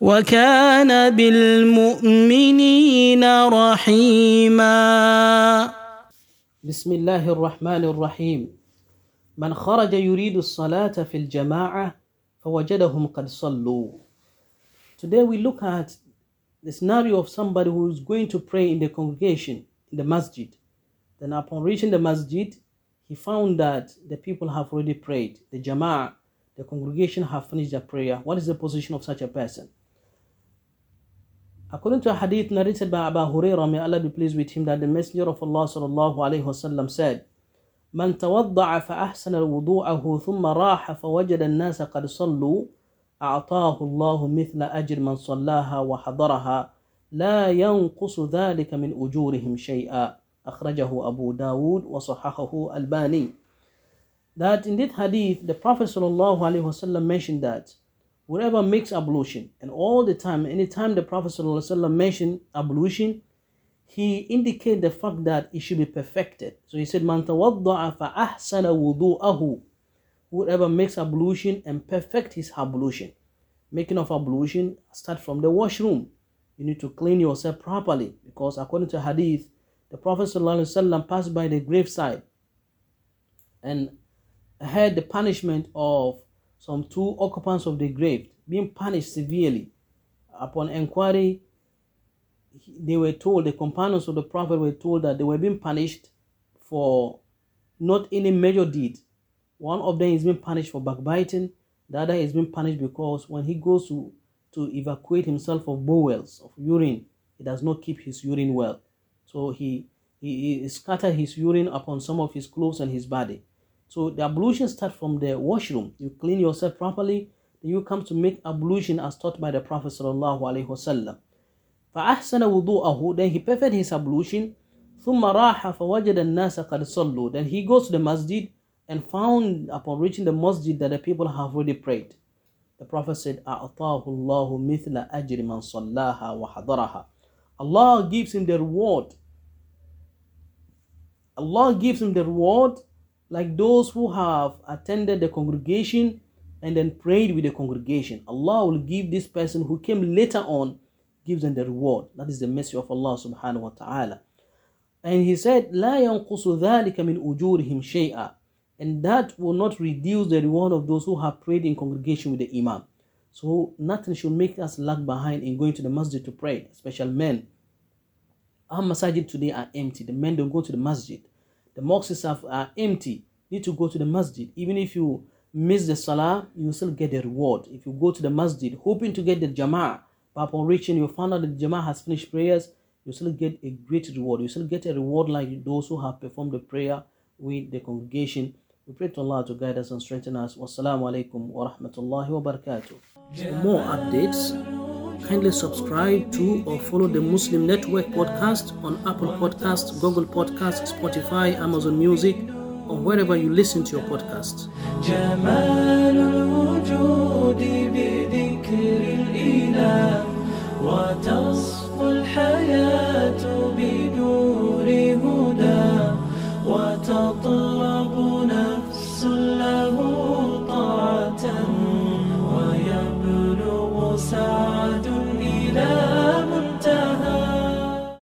وكان بالمؤمنين رحيما بسم الله الرحمن الرحيم من خرج يريد الصلاة في الجماعة فوجدهم قد صلوا Today we look at the scenario of somebody who is going to pray in the congregation, in the masjid. Then upon reaching the masjid, he found that the people have already prayed. The jama'ah, the congregation have finished their prayer. What is the position of such a person? According to a hadith narrated by Abu Hurairah, may Allah be pleased with him, that the Messenger of Allah sallallahu alaihi wasallam said, من توضع فأحسن وضوءه ثم راح فوجد الناس قد صلوا أعطاه الله مثل أجر من صلاها وحضرها لا ينقص ذلك من أجورهم شيئا أخرجه أبو داود وصححه الباني That in that hadith, the Prophet wasallam mentioned that whoever makes ablution, and all the time, anytime the Prophet ﷺ mentioned ablution, he indicated the fact that it should be perfected. So he said, Man tawadda'a fa'ahsana wudu'ahu. Whoever makes ablution and perfect his ablution. Making of ablution, start from the washroom. You need to clean yourself properly because according to hadith, the Prophet ﷺ passed by the graveside and heard the punishment of some two occupants of the grave being punished severely. Upon inquiry, they were told, the companions of the Prophet were told that they were being punished for not any major deed. One of them is being punished for backbiting, the other is being punished because when he goes to, to evacuate himself of bowels, of urine, he does not keep his urine well. So he, he, he scattered his urine upon some of his clothes and his body. So the ablution starts from the washroom. You clean yourself properly, then you come to make ablution as taught by the Prophet sallallahu alaihi wasallam. فأحسن وضوءه then he perfected his ablution ثم راح فوجد الناس قد صلوا then he goes to the masjid and found upon reaching the masjid that the people have already prayed the prophet said أعطاه الله مثل أجر من صلاها وحضرها Allah gives him the reward Allah gives him the reward like those who have attended the congregation and then prayed with the congregation. Allah will give this person who came later on, gives them the reward. That is the mercy of Allah subhanahu wa ta'ala. And he said, لا ينقص ذلك من أجورهم شيئا. And that will not reduce the reward of those who have prayed in congregation with the Imam. So nothing should make us lag behind in going to the masjid to pray, especially men. Our masajid today are empty. The men don't go to the masjid. The mosques are empty. You need to go to the masjid. Even if you miss the salah, you still get the reward. If you go to the masjid hoping to get the jama'ah, but upon reaching, you find out that the jama'ah has finished prayers, you still get a great reward. You still get a reward like those who have performed the prayer with the congregation. We pray to Allah to guide us and strengthen us. Wassalamu alaikum wa rahmatullahi wa barakatuh. For more updates, kindly subscribe to or follow the Muslim Network podcast on Apple Podcasts, Google Podcasts, Spotify, Amazon Music, or wherever you listen to your podcasts. جمال الوجود بذكر الإله وتصفو الحياة بنور هدى وتطلب